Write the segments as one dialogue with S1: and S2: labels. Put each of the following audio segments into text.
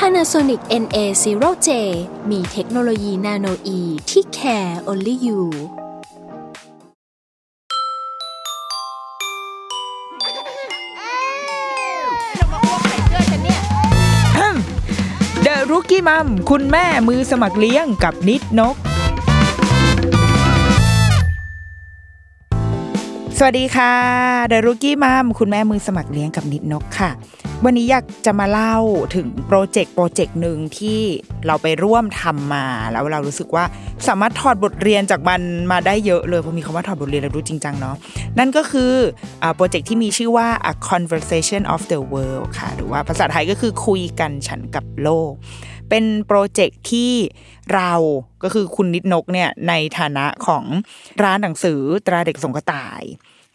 S1: Panasonic NA0J มีเทคโนโลยีนาโนอีที่ care only you
S2: เดรุกี้มัมคุณแม่มือสมัครเลี้ยงกับนิดนก สวัสดีค่ะThe Rookie Mom คุณแม่มือสมัครเลี้ยงกับนิดนกค่ะ วันนี้อยากจะมาเล่าถึงโปรเจกต์โปรเจกต์หนึ่งที่เราไปร่วมทำมา แล้วเรารู้สึกว่าสามารถถอดบทเรียนจากมันมาได้เยอะเลยพอมีคำว่าถอดบทเรียนเรารู้จริงจังเนาะนั่นก็คือโปรเจกต์ที่มีชื่อว่า a conversation with the world ค่ะ หรือว่าภาษาไทยก็คือคุยกันฉันกับโลก เป็นโปรเจกต์ที่เราก็คือคุณนิดนกเนี่ยในฐานะของร้านหนังสือตราเด็กสงกระต่าย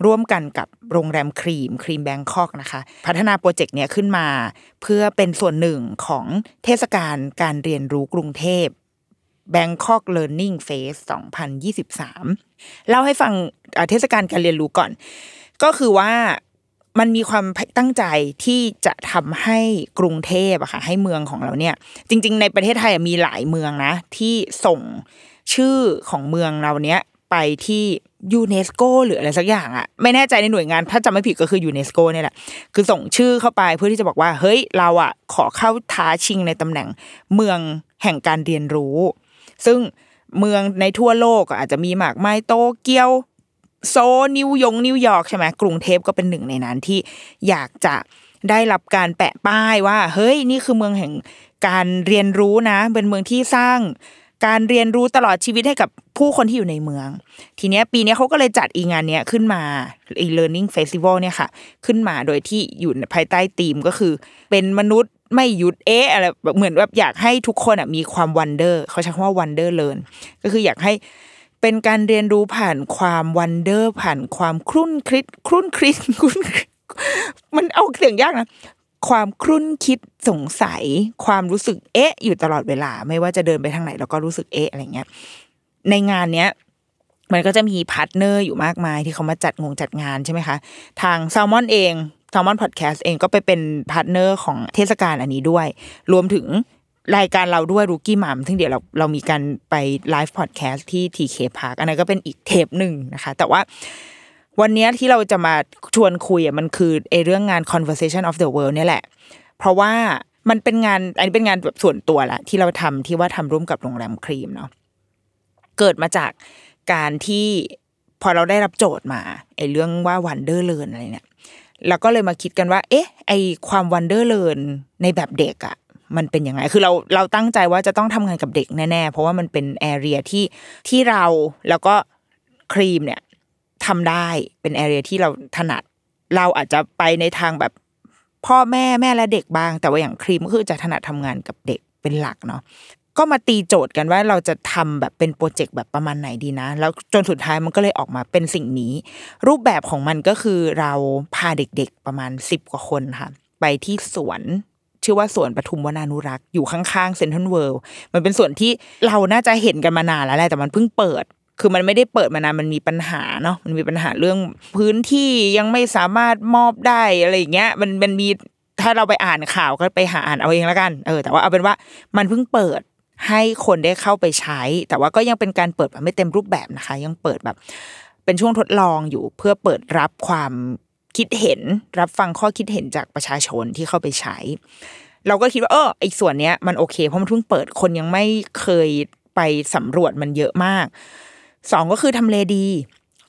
S2: ร่วมกันกับโรงแรมครีมครีมแบงคอกนะคะ พัฒนาโปรเจกต์เนี้ยขึ้นมาเพื่อเป็นส่วนหนึ่งของเทศกาลการเรียนรู้กรุงเทพ Bangkok Learning Fest 2023 เล่าให้ฟังเทศกาลการเรียนรู้ก่อน ก็คือว่ามันมีความตั้งใจที่จะทำให้กรุงเทพอะค่ะให้เมืองของเราเนี่ย จริง ๆ ในประเทศไทยมีหลายเมืองนะ ที่ส่งชื่อของเมืองเราเนี้ย ไปที่ยูเนสโกหรืออะไรสักอย่างอะไม่แน่ใจในหน่วยงาน ถ้าจำไม่ผิดก็คือยูเนสโกเนี่ยแหละคือส่งชื่อเข้าไปเพื่อที่จะบอกว่า เฮ้ยเราอะขอเข้าท้าชิงในตำแหน่งเมืองแห่งการเรียนรู้ ซึ่งเมืองในทั่วโลกอาจจะมีมากมายโตเกียวโซลนิวยงนิวยอร์กใช่ไหมกรุงเทพก็เป็นหนึ่งในนั้นที่อยากจะได้รับการแปะป้ายว่า เฮ้ยนี่คือเมืองแห่งการเรียนรู้นะ เป็นเมืองที่สร้าง การเรียนรู้ตลอดชีวิตให้กับผู้คนที่อยู่ในเมือง ทีเนี้ยปีเนี้ยเขาก็เลยจัดอีงานเนี้ยขึ้นมาอี learning festival เนี่ยค่ะ ขึ้นมาโดยที่อยู่ภายใต้ธีมก็คือ เป็นมนุษย์ไม่หยุดเอ๊ะอะไรแบบเหมือนแบบอยากให้ทุกคนอะมีความ wonder เขาใช้คำว่า wonder learn ก็คืออยากให้เป็นการเรียนรู้ผ่านความ wonder ผ่านความครุ่นคิดครุ่นคิดครุ่นมันเอาเสียงยากนะ ความครุ่นคิดสงสัย ความรู้สึกเอ๊ะ อยู่ตลอดเวลา ไม่ว่าจะเดินไปทางไหนเราก็รู้สึกเอ๊ะอะไรเงี้ยในงานเนี้ยมันก็จะมี partner อยู่มากมายที่เขามาจัดงงจัดงานใช่ไหมคะ ทาง Salmon เอง Salmon Podcast เองก็ไปเป็น partner ของเทศกาลอันนี้ด้วย รวมถึงรายการเราด้วย Rookie Mom ซึ่งเดี๋ยวเราเรามีการไปไลฟ์พอดแคสต์ที่ TK Park อันนั้นก็เป็นอีกเทปหนึ่งนะคะ แต่ว่า วันนี้ที่เราจะมาชวนคุยอะมันคือไอเรื่องงาน conversation of the world เนี่ยแหละ เพราะว่ามันเป็นงานอันนี้เป็นงานแบบส่วนตัวละที่เราทำที่ว่าทำร่วมกับโรงแรมครีมเนาะเกิดมาจากการที่พอเราได้รับโจทย์มาไอเรื่องว่า wonder learn อะไรเนี่ยเราก็เลยมาคิดกันว่า เอ๊ะ ไอความ wonder learn ในแบบเด็กอะมันเป็นยังไง คือเราเราตั้งใจว่าจะต้องทำงานกับเด็กแน่ๆ เพราะว่ามันเป็น area ที่ที่เราแล้วก็ครีมเนี่ย ทำได้เป็นแอเรียที่เราถนัด เราอาจจะไปในทางแบบพ่อแม่แม่และเด็กบ้าง แต่ว่าอย่างครีมก็คือจะถนัดทำงานกับเด็กเป็นหลักเนาะก็มาตีโจทย์กันว่าเราจะทำแบบเป็นโปรเจกต์แบบประมาณไหนดีนะ แล้วจนสุดท้ายมันก็เลยออกมาเป็นสิ่งนี้ รูปแบบของมันก็คือเราพาเด็กๆประมาณสิบกว่าคนค่ะ ไปที่สวนชื่อว่าสวนปทุมวนานุรักษ์อยู่ข้างๆเซนทรัลเวิลด์มันเป็นสวนที่เราน่าจะเห็นกันมานานแล้วแหละแต่มันเพิ่งเปิด คือมันไม่ได้เปิดมานานมันมีปัญหาเนาะมันมีปัญหาเรื่องพื้นที่ยังไม่สามารถมอบได้อะไรอย่างเงี้ยมันมันมีถ้าเราไปอ่านข่าวก็ไปหาอ่านเอาเองแล้วกันเออแต่ว่าเอาเป็นว่ามันเพิ่งเปิดให้คนได้เข้าไปใช้ แต่ว่าก็ยังเป็นการเปิดแบบไม่เต็มรูปแบบนะคะ ยังเปิดแบบ เป็นช่วงทดลองอยู่เพื่อเปิดรับความคิดเห็นรับฟังข้อคิดเห็นจากประชาชนที่เข้าไปใช้ เราก็คิดว่าเออไอ้ส่วนเนี้ยมันโอเคเพราะมันเพิ่งเปิดคนยังไม่เคยไปสำรวจมันเยอะมาก สองก็คือทำเลดี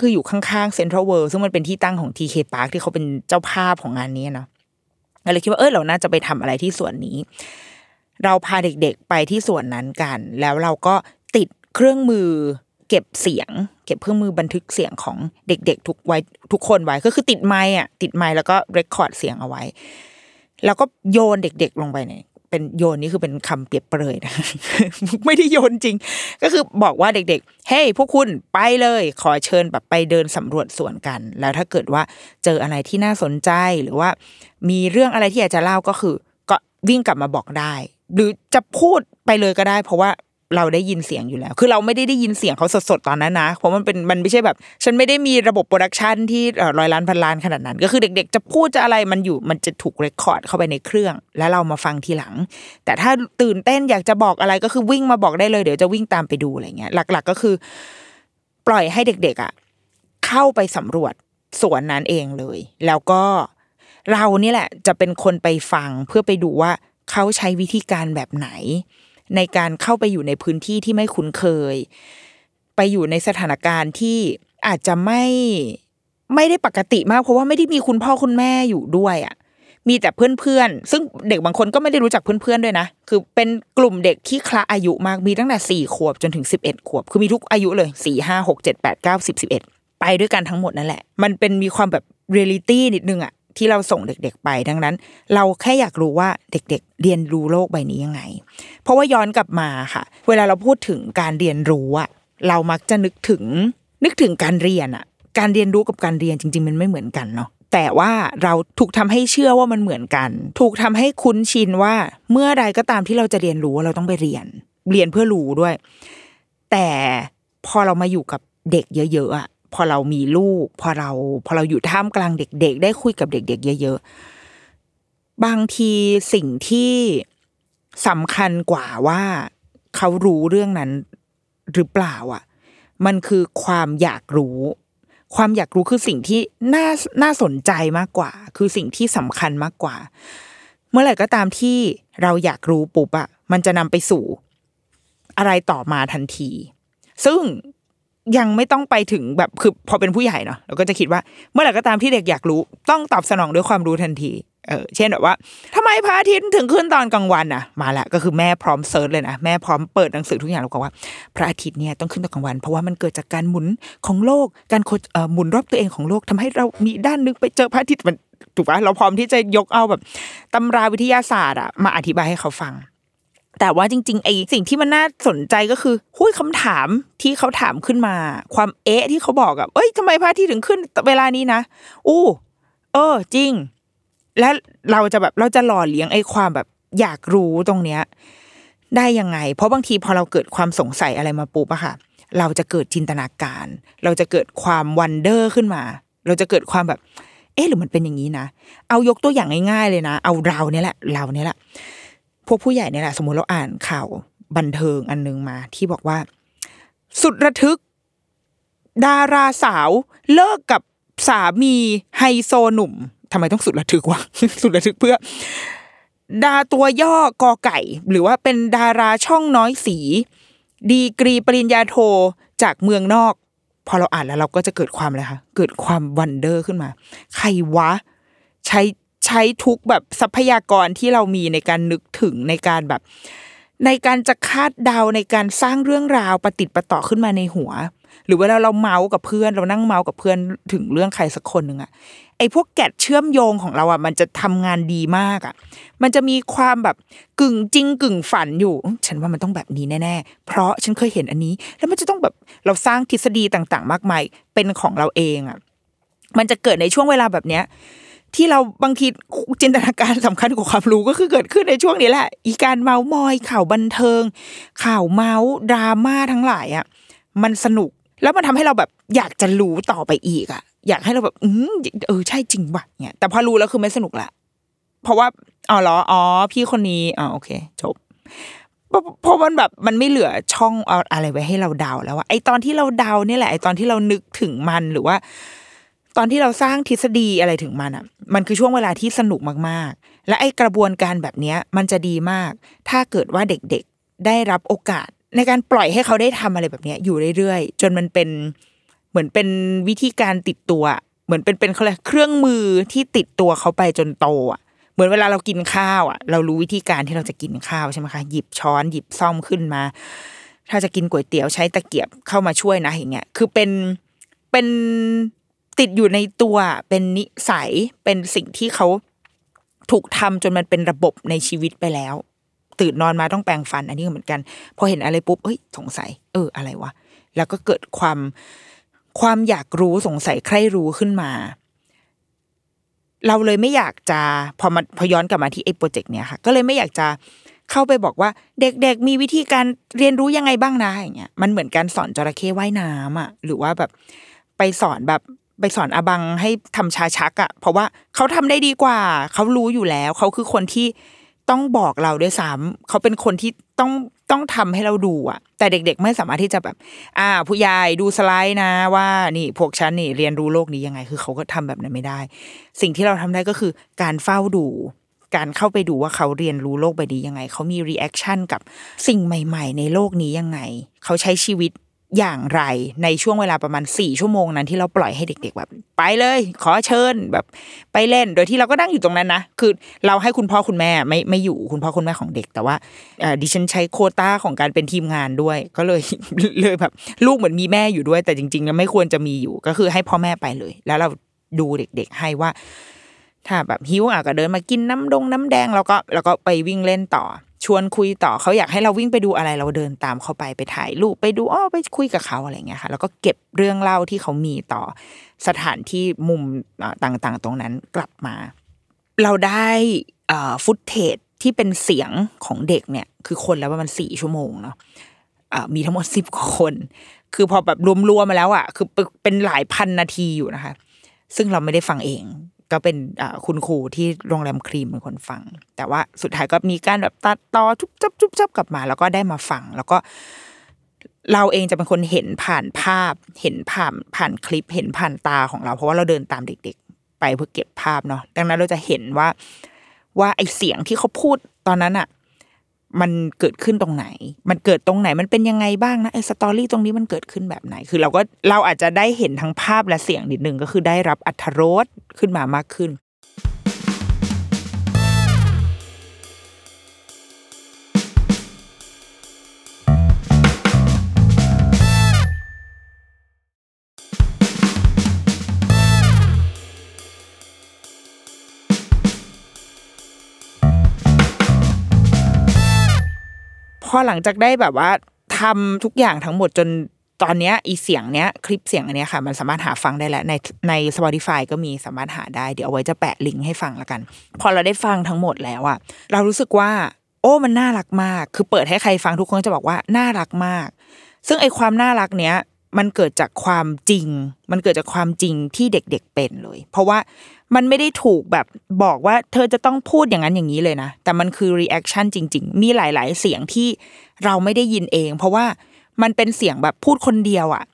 S2: คืออยู่ข้างๆเซ็นทรัลเวิลด์ซึ่งมันเป็นที่ตั้งของ TK Park ที่เขาเป็นเจ้าภาพของงานนี้เนาะก็เลยคิดว่าเออเราน่าจะไปทำอะไรที่ส่วนนี้ เราพาเด็กๆไปที่ส่วนนั้นกัน แล้วเราก็ติดเครื่องมือเก็บเสียง เก็บเครื่องมือบันทึกเสียงของเด็กๆทุกไว้ทุกคนไว้ก็คือติดไมค์อะติดไมค์แล้วก็เรคคอร์ดเสียงเอาไว้ แล้วก็โยนเด็ก ๆ ลงไปใน เป็นโยนนี่คือเป็นคำเปรียบเปรยนะไม่ได้โยนจริง ก็คือบอกว่าเด็กๆ เฮ้ยพวกคุณไปเลย ขอเชิญแบบไปเดินสำรวจสวนกัน แล้วถ้าเกิดว่าเจออะไรที่น่าสนใจหรือว่า มีเรื่องอะไรที่อยากจะเล่าก็คือ ก็วิ่งกลับมาบอกได้ หรือจะพูดไปเลยก็ได้ เพราะว่า เราได้ยินเสียงอยู่แล้ว คือเราไม่ได้ได้ยินเสียงเขาสดๆตอนนั้นนะ เพราะมันเป็นมันไม่ใช่แบบ ฉันไม่ได้มีระบบ production ที่เอ่อร้อยล้านพันล้านขนาดนั้น ก็คือเด็กๆ จะพูดจะอะไรมันอยู่มันจะถูก record เข้าไปในเครื่อง แล้วเรามาฟังทีหลัง แต่ถ้าตื่นเต้นอยากจะบอกอะไรก็คือวิ่งมาบอกได้เลยเดี๋ยวจะวิ่งตามไปดูอะไรเงี้ย หลัก ๆ ก็คือ ปล่อยให้เด็กๆอะเข้าไปสำรวจสวนนั้นเองเลย แล้วก็เรานี่แหละ จะเป็นคนไปฟังเพื่อไปดูว่าเขาใช้วิธีการแบบไหน ในการเข้าไปอยู่ในพื้นที่ที่ไม่คุ้นเคย ไปอยู่ในสถานการณ์ที่อาจจะไม่ไม่ได้ปกติมากเพราะว่าไม่ได้มีคุณพ่อคุณแม่อยู่ด้วยอะมีแต่เพื่อนๆ ซึ่งเด็กบางคนก็ไม่ได้รู้จักเพื่อนๆด้วยนะ คือเป็นกลุ่มเด็กที่คละอายุมาก มีตั้งแต่สี่ขวบจนถึงสิบเอ็ดขวบ คือมีทุกอายุเลยสี่ห้าหกเจ็ดแปดเก้าสิบสิบเอ็ดไปด้วยกันทั้งหมดนั่นแหละ มันเป็นมีความแบบเรียลิตี้นิดนึงอะ ที่เราส่งเด็กๆไปดังนั้น เราแค่อยากรู้ว่าเด็กๆ เรียนรู้โลกใบนี้ยังไง เพราะว่าย้อนกลับมาค่ะ เวลาเราพูดถึงการเรียนรู้อะเรามักจะนึกถึงนึกถึงการเรียนอะการเรียนรู้กับการเรียนจริง ๆ มันไม่เหมือนกันเนาะแต่ว่าเราถูกทำให้เชื่อว่ามันเหมือนกัน ถูกทำให้คุ้นชินว่าเมื่อใดก็ตามที่เราจะเรียนรู้เราต้องไปเรียน เรียนเพื่อรู้ด้วย แต่พอเรามาอยู่กับเด็กเยอะๆอะ พอเรามีลูก พอเราพอเราอยู่ท่ามกลางเด็ก ๆ ได้คุยกับเด็ก ๆ เยอะ ๆ บางทีสิ่งที่สำคัญกว่าว่าเขารู้เรื่องนั้นหรือเปล่าอะ มันคือความอยากรู้ ความอยากรู้คือสิ่งที่น่าน่าสนใจมากกว่า คือสิ่งที่สำคัญมากกว่า เมื่อไหร่ก็ตามที่เราอยากรู้ปุ๊บอะมันจะนำไปสู่ อะไรต่อมาทันที ซึ่ง ยังไม่ต้องไปถึงแบบคือพอเป็นผู้ใหญ่เนาะเราก็จะคิดว่า เมื่อไหร่ก็ตามที่เด็กอยากรู้ ต้องตอบสนองด้วยความรู้ทันทีเออเช่นแบบว่าทำไมพระอาทิตย์ถึงขึ้นตอนกลางวันอะ มาละก็คือแม่พร้อมเซิร์ชเลยนะแม่พร้อมเปิดหนังสือทุกอย่างแล้วก็ว่า พระอาทิตย์เนี่ยต้องขึ้นตอนกลางวัน เพราะว่ามันเกิดจากการหมุนของโลก การโคเอ่อหมุนรอบตัวเองของโลกทำให้เรามีด้านนึงไปเจอพระอาทิตย์มันถูกปะเราพร้อมที่จะยกเอาแบบตำราวิทยาศาสตร์อะมาอธิบายให้เขาฟัง แต่ว่าจริงๆไอ้สิ่งที่มันน่าสนใจก็คือหุ้ยคำถามที่เขาถามขึ้นมา ความเอ๊ะที่เขาบอกอะเอ้ยทำไมพระอาทิตย์ถึงขึ้นเวลานี้นะอู้เออ จริง และเราจะแบบเราจะหล่อเลี้ยงไอ้ความแบบอยากรู้ตรงเนี้ย ได้ยังไง เพราะบางทีพอเราเกิดความสงสัยอะไรมาปุ๊บอะค่ะ เราจะเกิดจินตนาการ เราจะเกิดความวันเดอร์ขึ้นมา เราจะเกิดความแบบ เอ๊ะหรือมันเป็นอย่างนี้นะเอายกตัวอย่างง่ายๆเลยนะ เอาเราเนี่ยแหละ เราเนี่ยแหละ พวกผู้ใหญ่เนี่ยแหละสมมติเราอ่านข่าวบันเทิงอันนึงมา ที่บอกว่า สุดระทึก ดาราสาวเลิกกับสามีไฮโซหนุ่มทำไมต้องสุดระทึกวะสุดระทึกเพื่อ ดาตัวย่อกอไก่ หรือว่าเป็นดาราช่องน้อยสี ดีกรีปริญญาโทจากเมืองนอก พอเราอ่านแล้วเราก็จะเกิดความอะไรคะเกิดความวันเดอร์ขึ้นมา ใครวะ ใช้ ใช้ทุกแบบทรัพยากรที่เรามีในการนึกถึงในการแบบ ในการจะคาดเดาในการสร้างเรื่องราวประติดประต่อขึ้นมาในหัว หรือเวลาเราเมาส์กับเพื่อน เรานั่งเมาส์กับเพื่อนถึงเรื่องใครสักคนหนึ่งอะไอ้พวกแกดเชื่อมโยงของเราอะมันจะทำงานดีมากอะมันจะมีความแบบกึ่งจริงกึ่งฝันอยู่ ฉันว่ามันต้องแบบนี้แน่ๆ เพราะฉันเคยเห็นอันนี้ แล้วมันจะต้องแบบเราสร้างทฤษฎีต่างๆ มากมายเป็นของเราเองอะมันจะเกิดในช่วงเวลาแบบเนี้ย ที่เราบางทีจินตนาการสำคัญกว่าความรู้ก็คือเกิดขึ้นในช่วงนี้แหละ อีการเมาส์มอย ข่าวบันเทิง ข่าวเมาส์ดราม่าทั้งหลายอะมันสนุกแล้วมันทำให้เราแบบอยากจะรู้ต่อไปอีกอะ อยากให้เราแบบอืมเออใช่จริงว่ะเนี่ยแต่พอรู้แล้วคือไม่สนุกละเพราะว่าอ๋อเหรออ๋อ พี่คนนี้อ๋อโอเค จบเพราะเพราะมันแบบมันไม่เหลือช่องเอาอะไรไว้ให้เราเดาแล้วว่าไอตอนที่เราเดาเนี่ยแหละไอตอนที่เรานึกถึงมันหรือว่า ตอนที่เราสร้างทฤษฎีอะไรถึงมันอะ มันคือช่วงเวลาที่สนุกมากๆ และไอกระบวนการแบบนี้มันจะดีมาก ถ้าเกิดว่าเด็กๆได้รับโอกาส ในการปล่อยให้เขาได้ทำอะไรแบบนี้อยู่เรื่อยๆ จนมันเป็นเหมือนเป็นวิธีการติดตัวเหมือนเป็นเป็นเขาเรียเครื่องมือที่ติดตัวเขาไปจนโตอะเหมือนเวลาเรากินข้าวอะ เรารู้วิธีการที่เราจะกินข้าวใช่ไหมคะหยิบช้อนหยิบซ่อมขึ้นมา ถ้าจะกินก๋วยเตี๋ยวใช้ตะเกียบเข้ามาช่วยนะอย่างเงี้ยคือเป็นเป็น ติดอยู่ในตัวเป็นนิสัยเป็นสิ่งที่เขาถูกทำจนมันเป็นระบบในชีวิตไปแล้ว ตื่นนอนมาต้องแปรงฟัน อันนี้ก็เหมือนกัน พอเห็นอะไรปุ๊บเอ้ยสงสัย เอออะไรวะแล้วก็เกิดความความอยากรู้สงสัยใครรู้ขึ้นมา เราเลยไม่อยากจะพอมาพอย้อนกลับมาที่ไอ้โปรเจกต์เนี้ยค่ะ ก็เลยไม่อยากจะเข้าไปบอกว่า เด็กๆมีวิธีการเรียนรู้ยังไงบ้างนะอย่างเงี้ยมันเหมือนการสอนจระเข้ว่ายน้ำอะหรือว่าแบบไปสอนแบบ ไปสอนอาบังให้ทำชาชักอะ เพราะว่าเขาทำได้ดีกว่า เขารู้อยู่แล้ว เขาคือคนที่ต้องบอกเราด้วยซ้ำเขาเป็นคนที่ต้องต้องทำให้เราดูอะแต่เด็ก ๆ ไม่สามารถที่จะแบบ อ่า ผู้ใหญ่ดูสไลด์นะ ว่านี่พวกฉันนี่เรียนรู้โลกนี้ยังไง คือเขาก็ทำแบบนั้นไม่ได้ สิ่งที่เราทำได้ก็คือการเฝ้าดู การเข้าไปดูว่าเขาเรียนรู้โลกใบนี้ยังไง เขามี reaction กับสิ่งใหม่ ๆ ในโลกนี้ยังไง เขาใช้ชีวิต อย่างไรในช่วงเวลาประมาณสี่ชั่วโมงนั้นที่เราปล่อยให้เด็ก ๆ แบบ ไปเลย ขอเชิญแบบ ไปเล่นโดยที่เราก็นั่งอยู่ตรงนั้นนะคือเราให้คุณพ่อคุณแม่ไม่ไม่อยู่คุณพ่อคุณแม่ของเด็ก แต่ว่าดิฉันใช้โคต้าของการเป็นทีมงานด้วย ก็เลยเลยแบบ ลูกเหมือนมีแม่อยู่ด้วย แต่จริงๆแล้วไม่ควรจะมีอยู่ก็คือให้พ่อแม่ไปเลย แล้วเราดูเด็ก ๆ ให้ว่า ถ้าแบบหิวอะก็เดินมากินน้ำดงน้ำแดงแล้วก็แล้วก็ไปวิ่งเล่นต่อ ชวนคุยต่อเขาอยากให้เราวิ่งไปดูอะไรเราเดินตามเขาไปไปถ่ายรูปไปดูอ้อไปคุยกับเขาอะไรเงี้ยค่ะ แล้วก็เก็บเรื่องเล่าที่เขามีต่อสถานที่มุมต่างๆ ตรงนั้นกลับมา เราได้ฟุตเทจที่เป็นเสียงของเด็กเนี่ย คือคนแล้วประมาณสี่ชั่วโมงเนาะมีทั้งหมดสิบคน คือพอแบบรวมๆมาแล้วอะคือเป็นหลายพันนาทีอยู่นะคะ ซึ่งเราไม่ได้ฟังเอง ก็เป็นคุณครูที่โรงแรมครีมเป็นคนฟัง แต่ว่าสุดท้ายก็มีการแบบตัดต่อจุบจับจุบจับกลับมา แล้วก็ได้มาฟัง แล้วก็ เราเองจะเป็นคนเห็นผ่านภาพ เห็นผ่านผ่านคลิปเห็นผ่านตาของเรา เพราะว่าเราเดินตามเด็ก ๆ ไปเพื่อเก็บภาพเนาะดังนั้นเราจะเห็นว่า ว่าไอเสียงที่เขาพูดตอนนั้นอะ มันเกิดขึ้นตรงไหน มันเกิดตรงไหน มันเป็นยังไงบ้างนะไอสตอรี่ตรงนี้มันเกิดขึ้นแบบไหน คือเราก็เราอาจจะได้เห็นทั้งภาพและเสียงนิดนึงก็คือได้รับอัธรสขึ้นมามากขึ้น อหลังจากได้แบบว่าทำทุกอย่างทั้งหมดจนตอนเนี้ยอีเสียงเนี้ยคลิปเสียงอันเนี้ยค่ะ มันสามารถหาฟังได้แล้วในใน Spotify ก็มีสามารถหาได้เดี๋ยวเอาไว้จะแปะลิงก์ให้ฟังละกัน พอเราได้ฟังทั้งหมดแล้วอะเรารู้สึกว่า โอ้มันน่ารักมาก คือเปิดให้ใครฟังทุกคนจะบอกว่าน่ารักมาก ซึ่งไอความน่ารักเนี้ย มันเกิดจากความจริง มันเกิดจากความจริงที่เด็กๆเป็นเลย เพราะว่ามันไม่ได้ถูกแบบบอกว่าเธอจะต้องพูดอย่างนั้นอย่างนี้เลยนะ แต่มันคือ reaction จริง ๆ มีหลาย ๆ เสียงที่เราไม่ได้ยินเอง เพราะว่ามันเป็นเสียงแบบพูดคนเดียวอะ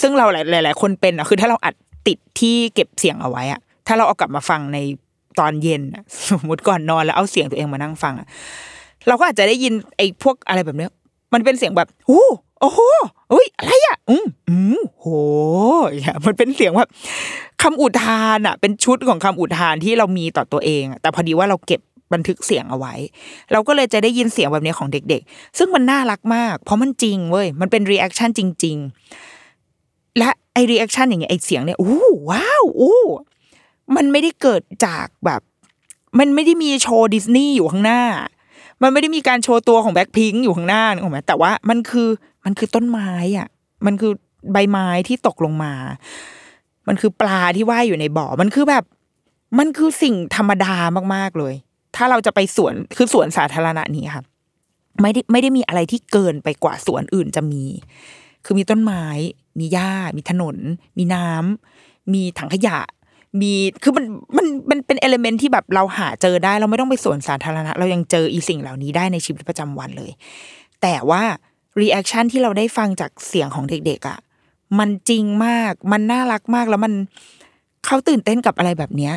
S2: ซึ่งเราหลาย ๆ คนเป็นอะคือถ้าเราอัดติดที่เก็บเสียงเอาไว้อะถ้าเราเอากลับมาฟังในตอนเย็นอะสมมติก่อนนอนแล้วเอาเสียงตัวเองมานั่งฟังอะเราก็อาจจะได้ยินไอ้พวกอะไรแบบเนี้ยมันเป็นเสียงแบบโอ้ โอ้โหอุ้ยอะไรอะ อืมอืมโหอย่างเงี้ยมันเป็นเสียงแบบคำอุทานอะ เป็นชุดของคำอุทานที่เรามีต่อตัวเอง แต่พอดีว่าเราเก็บบันทึกเสียงเอาไว้ เราก็เลยจะได้ยินเสียงแบบนี้ของเด็ก ๆ ซึ่งมันน่ารักมาก เพราะมันจริงเว้ย มันเป็น reaction จริง ๆ และไอ reaction อย่างเงี้ยไอเสียงเนี่ยอู้ว้าวอู้มันไม่ได้เกิดจากแบบ มันไม่ได้มีโชว์ดิสนีย์อยู่ข้างหน้า มันไม่ได้มีการโชว์ตัวของแบ็คพิงอยู่ข้างหน้านึกออกไหมแต่ว่ามันคือมันคือต้นไม้อะ มันคือใบไม้ที่ตกลงมา มันคือปลาที่ว่ายอยู่ในบ่อ มันคือแบบ มันคือสิ่งธรรมดามากๆเลย ถ้าเราจะไปสวนคือสวนสาธารณะนี้ค่ะ ไม่ได้ไม่ได้มีอะไรที่เกินไปกว่าสวนอื่นจะมี คือมีต้นไม้ มีหญ้า มีถนน มีน้ำมีถังขยะ มีคือมันมันมันเป็น element ที่แบบเราหาเจอได้ เราไม่ต้องไปสวนสาธารณะ เรายังเจออีสิ่งเหล่านี้ได้ในชีวิตประจำวันเลย แต่ว่า reaction ที่เราได้ฟังจากเสียงของเด็กๆอะมันจริงมาก มันน่ารักมากแล้วมันเขาตื่นเต้นกับอะไรแบบเนี้ย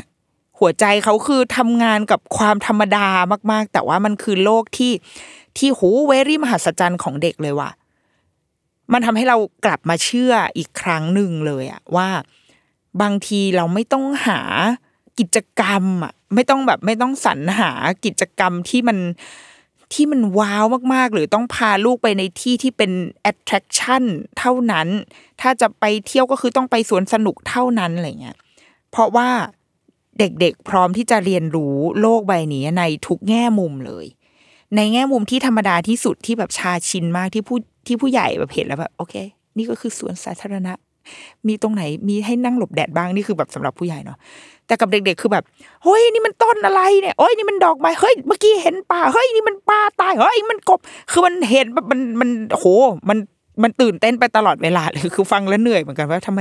S2: หัวใจเขาคือทำงานกับความธรรมดามากๆ แต่ว่ามันคือโลกที่ที่หูเวรี่มหัศจรรย์ของเด็กเลยว่ะ มันทำให้เรากลับมาเชื่ออีกครั้งหนึ่งเลยอะว่า บางทีเราไม่ต้องหากิจกรรมอะไม่ต้องแบบไม่ต้องสรรหากิจกรรมที่มัน ที่มันว้าวมากๆ หรือต้องพาลูกไปในที่ที่เป็น attraction เท่านั้น ถ้าจะไปเที่ยวก็คือต้องไปสวนสนุกเท่านั้นอะไรเงี้ยเพราะว่าเด็กๆ พร้อมที่จะเรียนรู้โลกใบนี้ในทุกแง่มุมเลย ในแง่มุมที่ธรรมดาที่สุดที่แบบชาชินมากที่ผู้ที่ผู้ใหญ่แบบเห็นแล้วแบบโอเค นี่ก็คือสวนสาธารณะ มีตรงไหนมีให้นั่งหลบแดดบ้างนี่คือแบบสำหรับผู้ใหญ่เนาะแต่กับเด็ก ๆ คือแบบเฮ้ยนี่มันต้นอะไรเนี่ยโอ้ยนี่มันดอกไม้เฮ้ยเมื่อกี้เห็นปลาเฮ้ยนี่มันปลาตายเฮ้ยมันกบ คือมันเห็นแบบมันมันโหมันมันตื่นเต้นไปตลอดเวลาเลยคือฟังแล้วเหนื่อยเหมือนกันว่าทำไม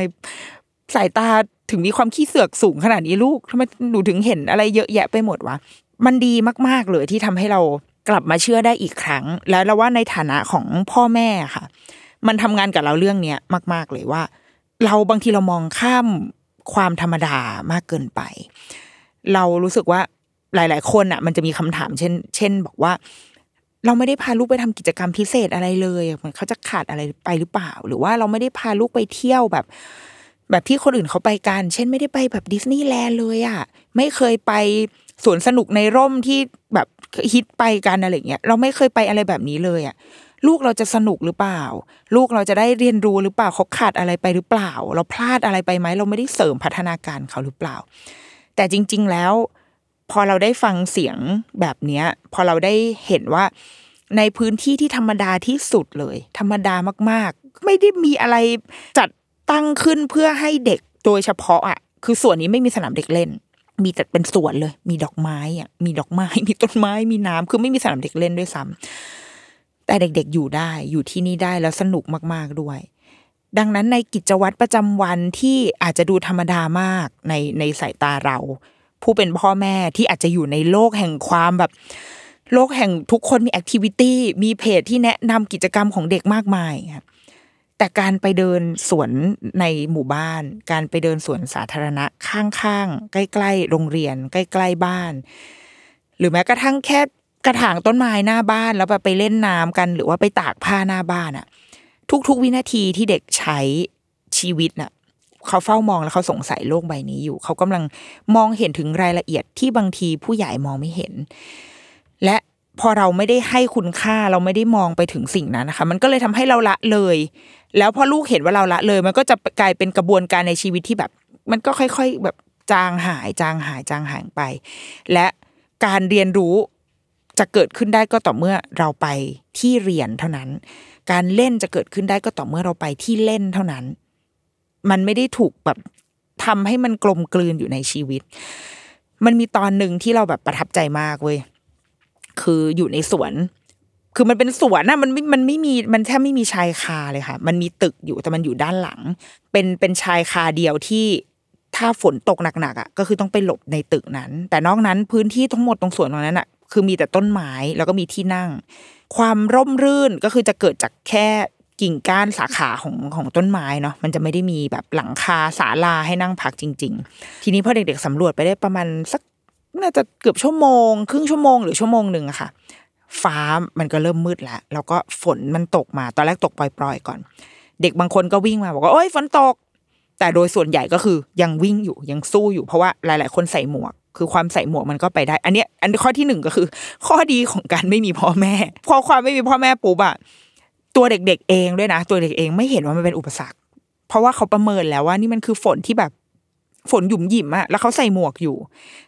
S2: สายตาถึงมีความขี้เสือกสูงขนาดนี้ลูกทำไมหนูถึงเห็นอะไรเยอะแยะไปหมดวะมันดีมากๆเลยที่ทำให้เรากลับมาเชื่อได้อีกครั้ง แล้วเราว่าในฐานะของพ่อแม่ค่ะ มันทำงานกับเราเรื่องเนี้ยมาก ๆเลยว่า เราบางทีเรามองข้ามความธรรมดามากเกินไป เรารู้สึกว่าหลาย ๆ คนอะ มันจะมีคำถามเช่น เช่น บอกว่า เราไม่ได้พาลูกไปทำกิจกรรมพิเศษอะไรเลยมันเขาจะขาดอะไรไปหรือเปล่า หรือว่าเราไม่ได้พาลูกไปเที่ยวแบบ แบบที่คนอื่นเขาไปกัน เช่นไม่ได้ไปแบบดิสนีย์แลนด์เลยอะไม่เคยไปสวนสนุกในร่มที่แบบฮิตไปกันอะไรเงี้ยเราไม่เคยไปอะไรแบบนี้เลยอะ ลูกเราจะสนุกหรือเปล่า ลูกเราจะได้เรียนรู้หรือเปล่าเขาขาดอะไรไปหรือเปล่า เราพลาดอะไรไปไหมเราไม่ได้เสริมพัฒนาการเขาหรือเปล่า แต่จริง ๆ แล้ว พอเราได้ฟังเสียงแบบเนี้ย พอเราได้เห็นว่า ในพื้นที่ที่ธรรมดาที่สุดเลย ธรรมดามากๆ ไม่ได้มีอะไรจัดตั้งขึ้นเพื่อให้เด็กโดยเฉพาะอะคือส่วนนี้ไม่มีสนามเด็กเล่น มีแต่เป็นสวนเลย มีดอกไม้อะมีดอกไม้ มีต้นไม้มีน้ำคือไม่มีสนามเด็กเล่นด้วยซ้ำ แต่เด็กๆอยู่ได้อยู่ที่นี่ได้แล้วสนุกมากๆด้วย ดังนั้นในกิจวัตรประจำวันที่อาจจะดูธรรมดามากในในสายตาเรา ผู้เป็นพ่อแม่ที่อาจจะอยู่ในโลกแห่งความแบบ โลกแห่งทุกคนมีแอคทิวิตี้มีเพจที่แนะนำกิจกรรมของเด็กมากมายครับแต่การไปเดินสวนในหมู่บ้าน การไปเดินสวนสาธารณะข้างๆ ใกล้ ๆ โรงเรียน ใกล้ ๆ บ้าน หรือแม้กระทั่งแค่ กระถางต้นไม้หน้าบ้านแล้วไปเล่นน้ำกัน หรือว่าไปตากผ้าหน้าบ้านอะทุกๆ วินาทีที่เด็กใช้ชีวิตน่ะเขาเฝ้ามองแล้วเขาสงสัยโลกใบนี้อยู่ เขากำลังมองเห็นถึงรายละเอียดที่บางทีผู้ใหญ่มองไม่เห็น และพอเราไม่ได้ให้คุณค่าเราไม่ได้มองไปถึงสิ่งนั้นนะคะ มันก็เลยทำให้เราละเลย แล้วพอลูกเห็นว่าเราละเลย มันก็จะกลายเป็นกระบวนการในชีวิตที่แบบ มันก็ค่อย ๆแบบจางหายจางหายจางหายไป และการเรียนรู้ จะเกิดขึ้นได้ก็ต่อเมื่อเราไปที่เรียนเท่านั้น การเล่นจะเกิดขึ้นได้ก็ต่อเมื่อเราไปที่เล่นเท่านั้น มันไม่ได้ถูกแบบทำให้มันกลมกลืนอยู่ในชีวิต มันมีตอนหนึ่งที่เราแบบประทับใจมากเว้ย คืออยู่ในสวน คือมันเป็นสวนนะมันไม่มันไม่มี มันแทบไม่มีชายคาเลยค่ะ มันมีตึกอยู่แต่มันอยู่ด้านหลัง เป็นเป็นชายคาเดียวที่ถ้าฝนตกหนักๆอะก็คือต้องไปหลบในตึกนั้น แต่นอกนั้นพื้นที่ทั้งหมดตรงสวนตรงนั้นอะ คือมีแต่ต้นไม้แล้วก็มีที่นั่ง ความร่มรื่นก็คือจะเกิดจากแค่กิ่งก้านสาขาของของต้นไม้เนาะมันจะไม่ได้มีแบบหลังคาศาลาให้นั่งพักจริง ๆ ทีนี้พอเด็กๆสำรวจไปได้ประมาณสักน่าจะเกือบชั่วโมง ครึ่งชั่วโมงหรือชั่วโมงหนึ่งอะค่ะ ฟ้ามันก็เริ่มมืดแล้วแล้วก็ฝนมันตกมา ตอนแรกตกปล่อยๆก่อน เด็กบางคนก็วิ่งมาบอกว่าโอ้ยฝนตก แต่โดยส่วนใหญ่ก็คือยังวิ่งอยู่ยังสู้อยู่เพราะว่าหลาย ๆ คนใส่หมวก คือความใส่หมวกมันก็ไปได้ อันเนี้ยอันข้อที่หนึ่งก็คือ ข้อดีของการไม่มีพ่อแม่ พอความไม่มีพ่อแม่ปุ๊บอะตัวเด็ก ๆ เองด้วยนะ ตัวเด็กเองไม่เห็นว่ามันเป็นอุปสรรค เพราะว่าเขาประเมินแล้วว่านี่มันคือฝนที่แบบฝนหยุมหยิมอะแล้วเขาใส่หมวกอยู่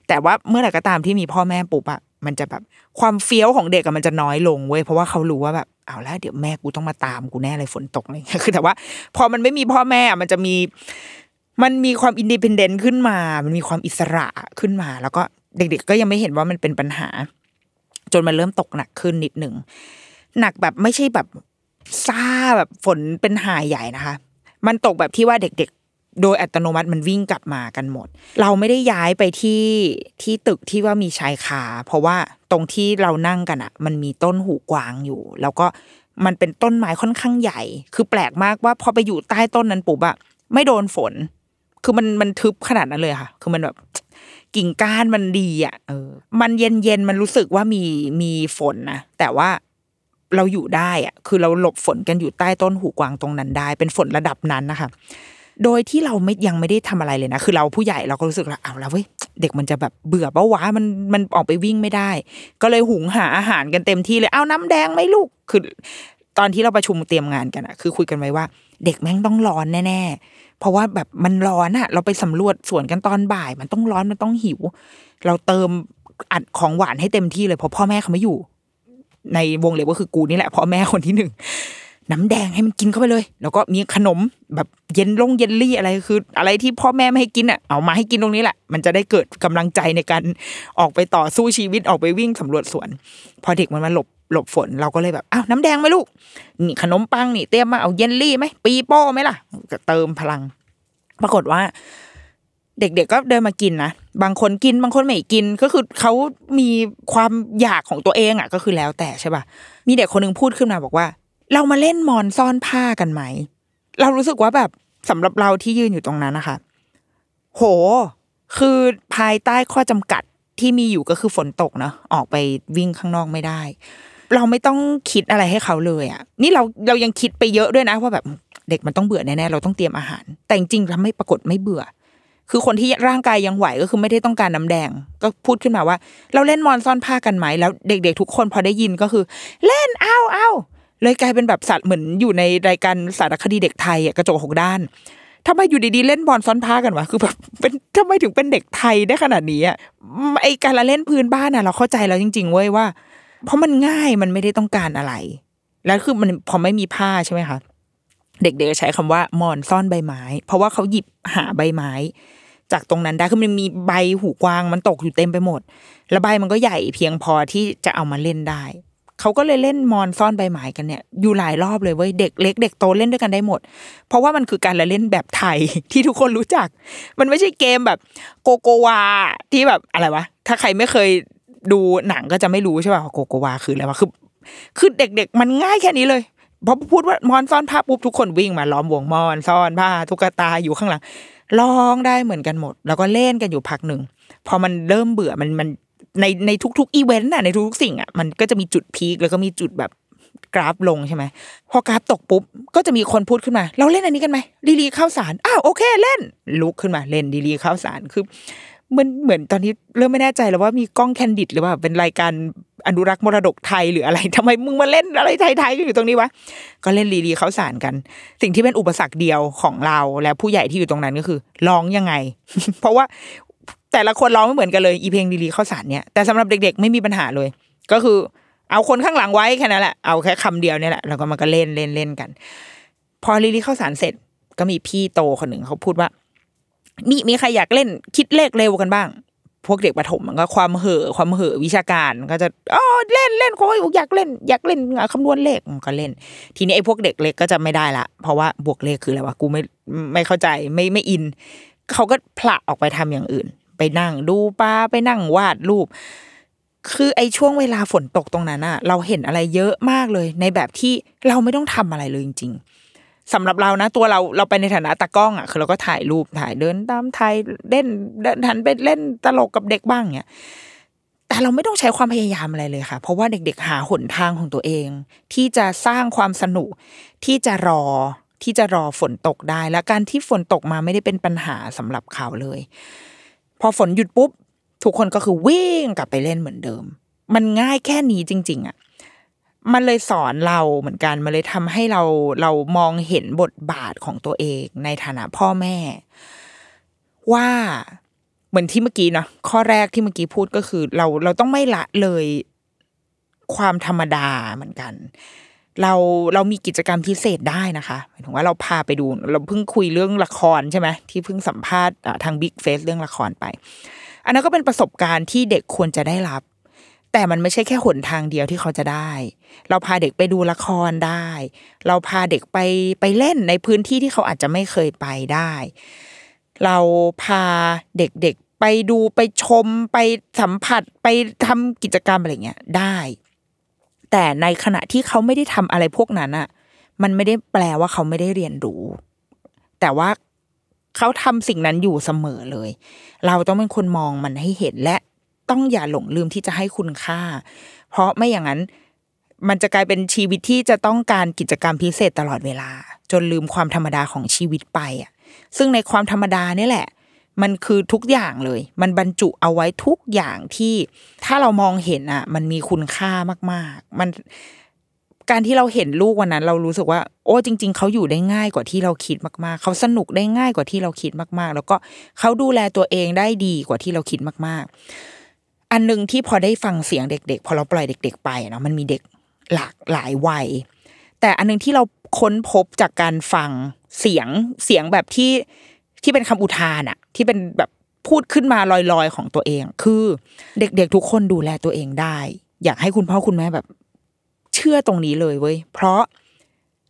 S2: แต่ว่าเมื่อไหร่ก็ตามที่มีพ่อแม่ปุ๊บอะมันจะแบบความเฟี้ยวของเด็กอะมันจะน้อยลงเว้ยเพราะว่าเขารู้ว่าแบบเอาแล้วเดี๋ยวแม่กูต้องมาตามกูแน่เลยฝนตกอะไรเงี้ยคือแต่ว่า พอมันไม่มีพ่อแม่มันจะมี มันมีความ independent ขึ้นมา มันมีความอิสระขึ้นมา แล้วก็เด็ก ๆ ก็ยังไม่เห็นว่ามันเป็นปัญหา จนมันเริ่มตกหนักขึ้นนิดหนึ่งหนักแบบไม่ใช่แบบซ่าแบบฝนเป็นหายใหญ่นะคะ มันตกแบบที่ว่าเด็กๆ โดยอัตโนมัติมันวิ่งกลับมากันหมด เราไม่ได้ย้ายไปที่ที่ตึกที่ว่ามีชายคาเพราะว่าตรงที่เรานั่งกันอะมันมีต้นหูกวางอยู่ แล้วก็มันเป็นต้นไม้ค่อนข้างใหญ่ คือแปลกมากว่าพอไปอยู่ใต้ต้นนั้นปุ๊บอะไม่โดนฝน คือมันมันทึบขนาดนั้นเลยค่ะ คือมันแบบกิ่งก้านมันดีอะเออ มันเย็นเย็นมันรู้สึกว่ามีมีฝนนะแต่ว่าเราอยู่ได้อะ คือเราหลบฝนกันอยู่ใต้ต้นหูกวางตรงนั้นได้ เป็นฝนระดับนั้นนะคะ โดยที่เราไม่ยังไม่ได้ทำอะไรเลยนะ คือเราผู้ใหญ่เราก็รู้สึกว่าเอาแล้วเว้ยเด็กมันจะแบบเบื่อเปะวะมันมันออกไปวิ่งไม่ได้ ก็เลยหุงหาอาหารกันเต็มที่เลยเอาน้ำแดงไหมลูกคือ ตอนที่เราประชุมเตรียมงานกันอะคือคุยกันไว้ว่า เด็กแม่งต้องร้อนแน่ เพราะว่าแบบมันร้อนอะเราไปสำรวจสวนกันตอนบ่าย มันต้องร้อนมันต้องหิว เราเติมอัดของหวานให้เต็มที่เลยเพราะพ่อแม่เขาไม่อยู่ ในวงเล็บก็คือกูนี่แหละพ่อแม่คนที่หนึ่งน้ำแดงให้มันกินเข้าไปเลย แล้วก็มีขนมแบบเย็นลงเย็นลี่อะไรคือ อะไรที่พ่อแม่ไม่ให้กินอะเอามาให้กินตรงนี้แหละ มันจะได้เกิดกำลังใจในการออกไปต่อสู้ชีวิตออกไปวิ่งสำรวจสวน พอเด็กมันมาหลบ หลบฝนเราก็เลยแบบอ้าวน้ำแดงไหมลูกนี่ขนมปังนี่เตรียมมาเอาเยนลี่ไหมปีโป้ไหมล่ะก็เติมพลัง ปรากฏว่า เด็กๆก็เดินมากินนะบางคนกินบางคนไม่กินก็คือเขามีความอยากของตัวเองอะ ก็คือแล้วแต่ใช่ป่ะมีเด็กคนหนึ่งพูดขึ้นมาบอกว่า เรามาเล่นมอนซ่อนผ้ากันไหมเรารู้สึกว่าแบบสำหรับเราที่ยืนอยู่ตรงนั้นนะคะ โห คือภายใต้ข้อจำกัดที่มีอยู่ก็คือฝนตกเนาะออกไปวิ่งข้างนอกไม่ได้ เราไม่ต้องคิดอะไรให้เขาเลยอะ นี่เราเรายังคิดไปเยอะด้วยนะว่าแบบเด็กมันต้องเบื่อแน่ๆเราต้องเตรียมอาหาร แต่จริงๆทำไม่ปรากฏไม่เบื่อ คือคนที่ร่างกายยังไหวก็คือไม่ได้ต้องการน้ำแดง ก็พูดขึ้นมาว่า เราเล่นมอนซ่อนผ้ากันไหมแล้ว เด็ก ๆ ทุกคนพอได้ยินก็คือ เล่นเอาเอาเลยกลายเป็นแบบสัตว์เหมือนอยู่ในรายการสารคดีเด็กไทยอะกระจกหกด้านทำไมอยู่ดีๆเล่นบอลซ้อนผ้ากันวะคือแบบเป็นทำไมถึงเป็นเด็กไทยได้ขนาดนี้อะไอการละเล่นพื้นบ้านอะ เราเข้าใจแล้วจริง ๆ เว้ยว่า เพราะมันง่ายมันไม่ได้ต้องการอะไร แล้วคือมันพอไม่มีผ้าใช่ไหมคะเด็กๆใช้คำว่ามอนซ่อนใบไม้ เพราะว่าเขาหยิบหาใบไม้ จากตรงนั้นได้คือมันมีใบหูกวางมันตกอยู่เต็มไปหมด แล้วใบมันก็ใหญ่เพียงพอที่จะเอามาเล่นได้เขาก็เลยเล่นมอนซ่อนใบไม้กันเนี่ย อยู่หลายรอบเลยเว้ยเด็กเล็กเด็กโตเล่นด้วยกันได้หมด เพราะว่ามันคือการละเล่นแบบไทยที่ทุกคนรู้จัก มันไม่ใช่เกมแบบโกโกวาที่แบบอะไรวะถ้าใครไม่เคย ดูหนังก็จะไม่รู้ใช่ป่ะโกโกวาคืออะไรวะคือ คือเด็ก ๆ มันง่ายแค่นี้เลยพอพูดว่ามอนซ่อนผ้าปุ๊บทุกคนวิ่งมาล้อมวงมอนซ่อนผ้าทุกตาอยู่ข้างหลังร้องได้เหมือนกันหมด แล้วก็เล่นกันอยู่พักหนึ่งพอมันเริ่มเบื่อมันมันในในทุกๆอีเวนต์น่ะในทุกๆสิ่งอะมันก็จะมีจุดพีคแล้วก็มีจุดแบบกราฟลงใช่ไหมพอกราฟตกปุ๊บก็จะมีคนพูดขึ้นมา เราเล่นอันนี้กันไหมดีลีข้าวสารอ้าวโอเคเล่น ลุกขึ้นมาเล่นดีลีข้าวสารคือ มันเหมือนตอนนี้เริ่มไม่แน่ใจแล้วว่ามีกล้องแคนดิดหรือว่าเป็นรายการอนุรักษ์มรดกไทยหรืออะไรทำไมมึงมาเล่นอะไรไทยๆอยู่ตรงนี้วะก็เล่นดีลีเข้าสารกัน สิ่งที่เป็นอุปสรรคเดียวของเราและผู้ใหญ่ที่อยู่ตรงนั้นก็คือร้องยังไง เพราะว่าแต่ละคนร้องไม่เหมือนกันเลยอีเพลงดีลีเข้าสารเนี่ยแต่สำหรับเด็ก ๆ ไม่มีปัญหาเลย ก็คือ เอาคนข้างหลังไว้แค่นั้นแหละเอาแค่คำเดียวเนี่ยแหละแล้วก็มันก็เล่นเล่นเล่นกัน พอลีลีเข้าสารเสร็จก็มีพี่โตคนหนึ่งเขาพูดว่า มีมีใครอยากเล่นคิดเลขเร็วกันบ้าง พวกเด็กประถมมันก็ความเห่อความเห่อวิชาการก็จะอ๋อเล่นเล่นเขาอยากเล่น อยากเล่นคำนวณเลขก็เล่น ทีนี้ไอ้พวกเด็กเล็กก็จะไม่ได้ละ เพราะว่าบวกเลขคืออะไรวะกูไม่ไม่เข้าใจไม่ไม่อินเขาก็ผละออกไปทำอย่างอื่น ไปนั่งดูปลาไปนั่งวาดรูป คือไอ้ช่วงเวลาฝนตกตรงนั้นอะเราเห็นอะไรเยอะมากเลย ในแบบที่เราไม่ต้องทำอะไรเลยจริงๆ สำหรับเรานะ ตัวเราเราไปในฐานะตากล้องอะคือเราก็ถ่ายรูปถ่ายเดินตามถ่ายเล่นเดินทันไปเล่นตลกกับเด็กบ้างเนี่ยแต่เราไม่ต้องใช้ความพยายามอะไรเลยค่ะ เพราะว่าเด็กๆหาหนทางของตัวเอง ที่จะสร้างความสนุกที่จะรอที่จะรอฝนตกได้ และการที่ฝนตกมาไม่ได้เป็นปัญหาสำหรับเขาเลย พอฝนหยุดปุ๊บ ทุกคนก็คือวิ่งกลับไปเล่นเหมือนเดิม มันง่ายแค่นี้จริง ๆอะ มันเลยสอนเราเหมือนกัน มันเลยทำให้เราเรามองเห็นบทบาทของตัวเองในฐานะพ่อแม่ ว่าเหมือนที่เมื่อกี้เนาะข้อแรกที่เมื่อกี้พูดก็คือ เราเราต้องไม่ละเลยความธรรมดาเหมือนกัน เราเรามีกิจกรรมพิเศษได้นะคะหมายถึงว่าเราพาไปดู เราเพิ่งคุยเรื่องละครใช่ไหมที่เพิ่งสัมภาษณ์ทางบิ๊กเฟสเรื่องละครไป อันนั้นก็เป็นประสบการณ์ที่เด็กควรจะได้รับ แต่มันไม่ใช่แค่หนทางเดียวที่เขาจะได้ เราพาเด็กไปดูละครได้ เราพาเด็กไปไปเล่นในพื้นที่ที่เขาอาจจะไม่เคยไปได้ เราพาเด็กๆไปดูไปชมไปสัมผัสไปทำกิจกรรมอะไรเงี้ยได้ แต่ในขณะที่เขาไม่ได้ทำอะไรพวกนั้นอะมันไม่ได้แปลว่าเขาไม่ได้เรียนรู้ แต่ว่าเขาทำสิ่งนั้นอยู่เสมอเลย เราต้องเป็นคนมองมันให้เห็นและ ต้องอย่าหลงลืมที่จะให้คุณค่า เพราะไม่อย่างนั้น มันจะกลายเป็นชีวิตที่จะต้องการกิจกรรมพิเศษตลอดเวลา จนลืมความธรรมดาของชีวิตไปอะซึ่งในความธรรมดานี่แหละ มันคือทุกอย่างเลย มันบรรจุเอาไว้ทุกอย่างที่ถ้าเรามองเห็นอะ มันมีคุณค่ามาก ๆ มันการที่เราเห็นลูกวันนั้น เรารู้สึกว่า โอ้จริง ๆเขาอยู่ได้ง่ายกว่าที่เราคิดมากๆ เขาสนุกได้ง่ายกว่าที่เราคิดมากๆ แล้วก็เขาดูแลตัวเองได้ดีกว่าที่เราคิดมากๆ อันหนึ่งที่พอได้ฟังเสียงเด็ก ๆ พอเราปล่อยเด็ก ๆ ไปเนาะมันมีเด็กหลากหลายวัย แต่อันหนึงที่เราค้นพบจากการฟังเสียงเสียงแบบที่ที่เป็นคำอุทานอะที่เป็นแบบพูดขึ้นมาลอยๆของตัวเอง คือเด็กๆทุกคนดูแลตัวเองได้ อยากให้คุณพ่อคุณแม่แบบ เชื่อตรงนี้เลยเว้ยเพราะ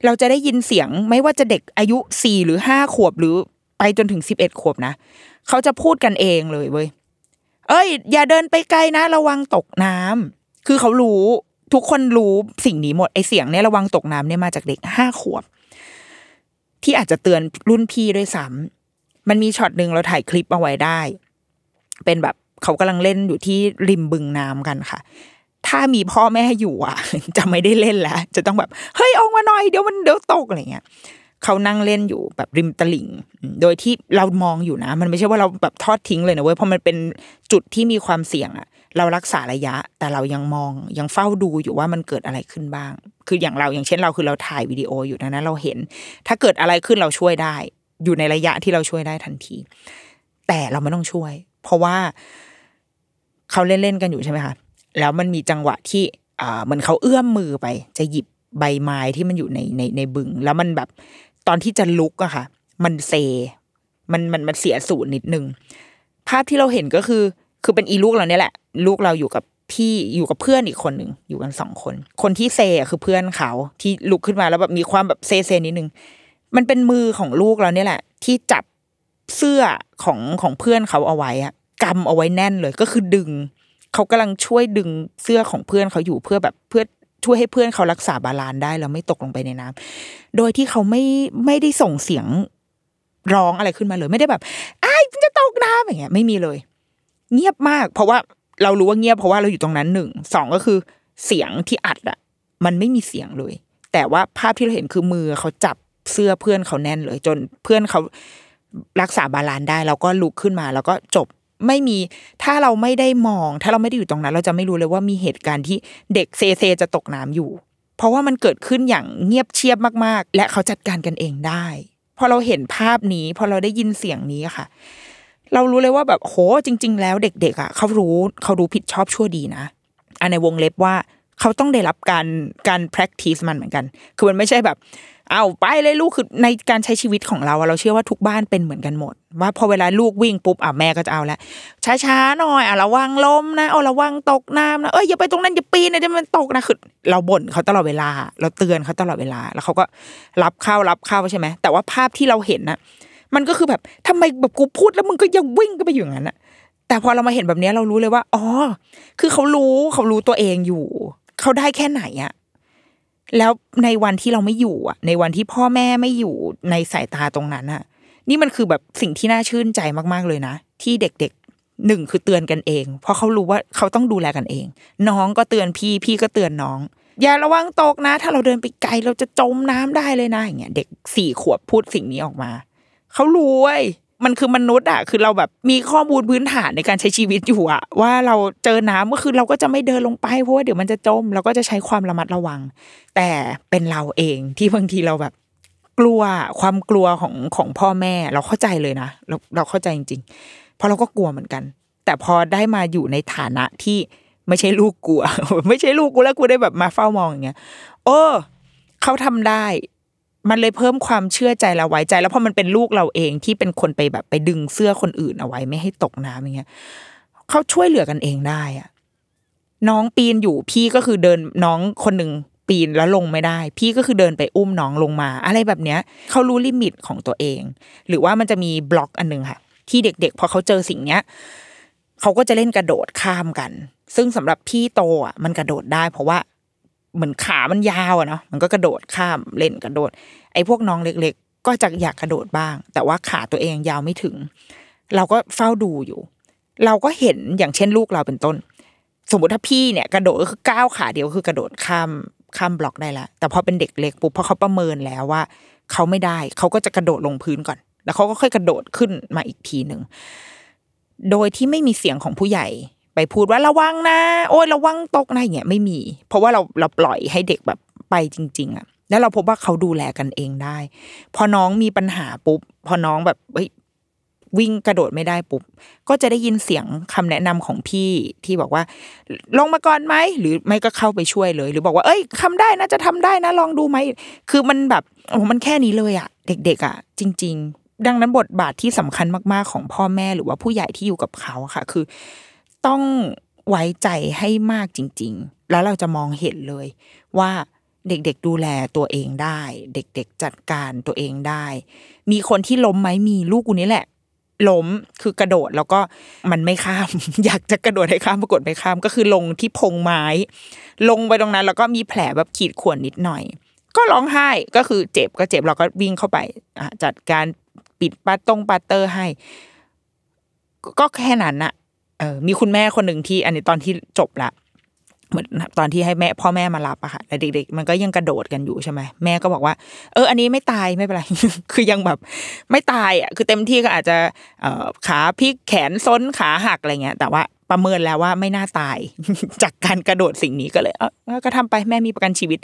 S2: เราจะได้ยินเสียงไม่ว่าจะเด็กอายุสี่หรือห้าขวบหรือไปจนถึงสิบเอ็ดขวบนะ เขาจะพูดกันเองเลยเว้ย เอ้ย อย่าเดินไปไกลนะ ระวังตกน้ำคือเขารู้ทุกคนรู้สิ่งนี้หมดไอเสียงเนี่ยระวังตกน้ำเนี่ยมาจากเด็กห้าขวบ ที่อาจจะเตือนรุ่นพี่ด้วยซ้ำมันมีช็อตหนึ่งเราถ่ายคลิปเอาไว้ได้ เป็นแบบเขากำลังเล่นอยู่ที่ริมบึงน้ำกันค่ะ ถ้ามีพ่อแม่อยู่อะ จะไม่ได้เล่นแล้ว จะต้องแบบ เฮ้ยออกมาหน่อยเดี๋ยวมันเดี๋ยวตกอะไรเงี้ย เขานั่งเล่นอยู่แบบริมตลิ่ง โดยที่เรามองอยู่นะ มันไม่ใช่ว่าเราแบบทอดทิ้งเลยนะเว้ยเพราะมันเป็นจุดที่มีความเสี่ยงอะเรารักษาระยะ แต่เรายังมองยังเฝ้าดูอยู่ว่ามันเกิดอะไรขึ้นบ้าง คืออย่างเราอย่างเช่นเราคือเราถ่ายวิดีโออยู่ดังนั้นเราเห็น ถ้าเกิดอะไรขึ้นเราช่วยได้ อยู่ในระยะที่เราช่วยได้ทันที แต่เราไม่ต้องช่วย เพราะว่าเขาเล่นๆกันอยู่ใช่ไหมคะแล้วมันมีจังหวะที่อ่าเหมือนเขาเอื้อมมือไป จะหยิบใบไม้ที่มันอยู่ในในในบึง แล้วมันแบบ ตอนที่จะลุกอะค่ะ มันเซ มันมันมันเสียศูนนิดนึง ภาพที่เราเห็นก็คือ คือเป็นอีลูกเราเนี่ยแหละ ลูกเราอยู่กับพี่อยู่กับเพื่อนอีกคนหนึ่งอยู่กันสองคน คนที่เซอะคือเพื่อนเขาที่ลุกขึ้นมาแล้วแบบมีความแบบเซเซนิดนึง มันเป็นมือของลูกเราเนี่ยแหละ ที่จับเสื้อของของเพื่อนเขาเอาไว้อะกำเอาไว้แน่นเลยก็คือดึง เขากำลังช่วยดึงเสื้อของเพื่อนเขาอยู่เพื่อแบบเพื่อ ช่วยให้เพื่อนเขารักษาบาลานได้แล้วไม่ตกลงไปในน้ำโดยที่เขาไม่ไม่ได้ส่งเสียงร้องอะไรขึ้นมาเลย ไม่ได้แบบไอ้จะตกน้ำอย่างเงี้ย ไม่มีเลย เงียบมาก เพราะว่าเรารู้ว่าเงียบเพราะว่าเราอยู่ตรงนั้นหนึ่งสองก็คือเสียงที่อัดอะมันไม่มีเสียงเลย แต่ว่าภาพที่เราเห็นคือมือเขาจับเสื้อเพื่อนเขาแน่นเลย จนเพื่อนเขารักษาบาลานได้ แล้วก็ลุกขึ้นมา แล้วก็จบ ไม่มีถ้าเราไม่ได้มอง ถ้าเราไม่ได้อยู่ตรงนั้น เราจะไม่รู้เลยว่ามีเหตุการณ์ที่เด็กเซเซจะตกน้ำอยู่ เพราะว่ามันเกิดขึ้นอย่างเงียบเชียบมากๆ และเขาจัดการกันเองได้พอเราเห็นภาพนี้ พอเราได้ยินเสียงนี้ค่ะ เรารู้เลยว่าแบบโหจริง ๆ แล้วเด็ก ๆ อะ เขารู้เขารู้ผิดชอบชั่วดีนะอันในวงเล็บว่า เขาต้องได้รับการการ practice มันเหมือนกัน คือมันไม่ใช่แบบ เอาไปเลยลูกคือในการใช้ชีวิตของเราเราเชื่อว่าทุกบ้านเป็นเหมือนกันหมด ว่าพอเวลาลูกวิ่งปุ๊บอะแม่ก็จะเอาล้วช้าๆหน่อยอะระวังล้มนะเอาระวังตกน้ำนะเอ้ยอย่าไปตรงนั้นอย่าปีนนะเดี๋ยวมันตกนะคือเราบ่นเขาตลอดเวลา เราเตือนเขาตลอดเวลา แล้วเขาก็รับเข้ารับเข้าใช่ไหมแต่ว่าภาพที่เราเห็นน่ะ มันก็คือแบบทำไมแบบกูพูดแล้วมึงก็ยังวิ่งก็ไปอยู่อย่างนั้นอะแต่พอเรามาเห็นแบบนี้เรารู้เลยว่า อ๋อ คือเขารู้เขารู้ตัวเองอยู่ เขาได้แค่ไหนอะแล้วในวันที่เราไม่อยู่อะในวันที่พ่อแม่ไม่อยู่ในสายตาตรงนั้นอะนี่มันคือแบบสิ่งที่น่าชื่นใจมากๆเลยนะ ที่เด็กๆหนึ่งคือเตือนกันเอง เพราะเขารู้ว่าเขาต้องดูแลกันเอง น้องก็เตือนพี่พี่ก็เตือนน้อง อย่าระวังตกนะ ถ้าเราเดินไปไกลเราจะจมน้ำได้เลยนะอย่างเงี้ยเด็กสี่ขวบพูดสิ่งนี้ออกมาเขารู้เว้ย มันคือมนุษย์อะคือเราแบบมีข้อมูลพื้นฐานในการใช้ชีวิตอยู่อะว่าเราเจอน้ำก็คือเราก็จะไม่เดินลงไปเพราะว่าเดี๋ยวมันจะจมเราก็จะใช้ความระมัดระวัง แต่เป็นเราเองที่บางทีเราแบบกลัวความกลัวของของพ่อแม่ เราเข้าใจเลยนะเราเราเข้าใจจริงๆเพราะเราก็กลัวเหมือนกัน แต่พอได้มาอยู่ในฐานะที่ไม่ใช่ลูกกลัวไม่ใช่ลูกกูแล้วกูได้แบบมาเฝ้ามองอย่างเงี้ยโอ้เขาทำได้ มันเลยเพิ่มความเชื่อใจเราไว้ใจ แล้วพอมันเป็นลูกเราเองที่เป็นคนไปแบบไปดึงเสื้อคนอื่นเอาไว้ไม่ให้ตกน้ำอย่างเงี้ยเขาช่วยเหลือกันเองได้อะน้องปีนอยู่พี่ก็คือเดินน้องคนหนึ่งปีนแล้วลงไม่ได้ พี่ก็คือเดินไปอุ้มน้องลงมา อะไรแบบเนี้ยเขารู้ลิมิตของตัวเอง หรือว่ามันจะมีบล็อกอันหนึงค่ะ ที่เด็กๆ พอเขาเจอสิ่งเนี้ยเขาก็จะเล่นกระโดดข้ามกัน ซึ่งสำหรับพี่โตอะมันกระโดดได้ เพราะว่า เหมือนขามันยาวอะเนาะมันก็กระโดดข้ามเล่นกระโดด ไอ้พวกน้องเล็ก ๆ ก็จะอยากกระโดดบ้าง แต่ว่าขาตัวเองยาวไม่ถึง เราก็เฝ้าดูอยู่ เราก็เห็นอย่างเช่นลูกเราเป็นต้น สมมติถ้าพี่เนี่ย กระโดดก็คือก้าวขาเดียวคือกระโดดข้ามข้ามบล็อกได้ล้วแต่พอเป็นเด็กเล็กปุ๊บพอเขาประเมินแล้วว่า เขาไม่ได้เขาก็จะกระโดดลงพื้นก่อน แล้วเขาก็ค่อยกระโดดขึ้นมาอีกทีหนึ่งโดยที่ไม่มีเสียงของผู้ใหญ่ ไปพูดว่าระวังนะ โอ้ยระวังตกนะอย่างเงี้ยไม่มี เพราะว่าเราเราปล่อยให้เด็กแบบไปจริง ๆอะแล้วเราพบว่าเขาดูแลกันเองได้ พอน้องมีปัญหาปุ๊บ พอน้องแบบเฮ้ยวิ่งกระโดดไม่ได้ปุ๊บก็จะได้ยินเสียงคำแนะนำของพี่ที่บอกว่า ลงมาก่อนไหมหรือไม่ก็เข้าไปช่วยเลย หรือบอกว่า เอ้ยทำได้นะจะทำได้นะลองดูไหมคือมันแบบโอ้มันแค่นี้เลยอะเด็ก ๆอะจริง ๆ ดังนั้นบทบาทที่สำคัญมากๆของพ่อแม่หรือว่าผู้ใหญ่ที่อยู่กับเขาค่ะ คือ ต้องไว้ใจให้มากจริง ๆ แล้วเราจะมองเห็นเลยว่าเด็กๆดูแลตัวเองได้ เด็กๆจัดการตัวเองได้ มีคนที่ล้มไหมมีลูกกูนี้แหละล้มคือกระโดดแล้วก็มันไม่ข้าม อยากจะกระโดดให้ข้ามปรากฏไม่ข้าม ก็คือลงที่พงไม้ ลงไปตรงนั้น แล้วก็มีแผลแบบขีดข่วนนิดหน่อย ก็ร้องไห้ก็คือเจ็บก็เจ็บเราก็วิ่งเข้าไปอะจัดการปิดปัตตงปัตเตอร์ให้ ก็แค่นั้นอะ เออมีคุณแม่คนหนึ่งที่ อันนี้ตอนที่จบละเหมือนตอนที่ให้แม่พ่อแม่มารับอะค่ะแล้วเด็ก ๆ มันก็ยังกระโดดกันอยู่ใช่ไหมแม่ก็บอกว่า เออ อันนี้ไม่ตายไม่เป็นไรคือยังแบบไม่ตายอะคือเต็มที่ก็อาจจะเออขาพลิกแขนซ้นขาหักอะไรเงี้ย แต่ว่าประเมินแล้วว่าไม่น่าตาย จากการกระโดดสิ่งนี้ก็เลย เออก็ทำไปแม่มีประกันชีวิต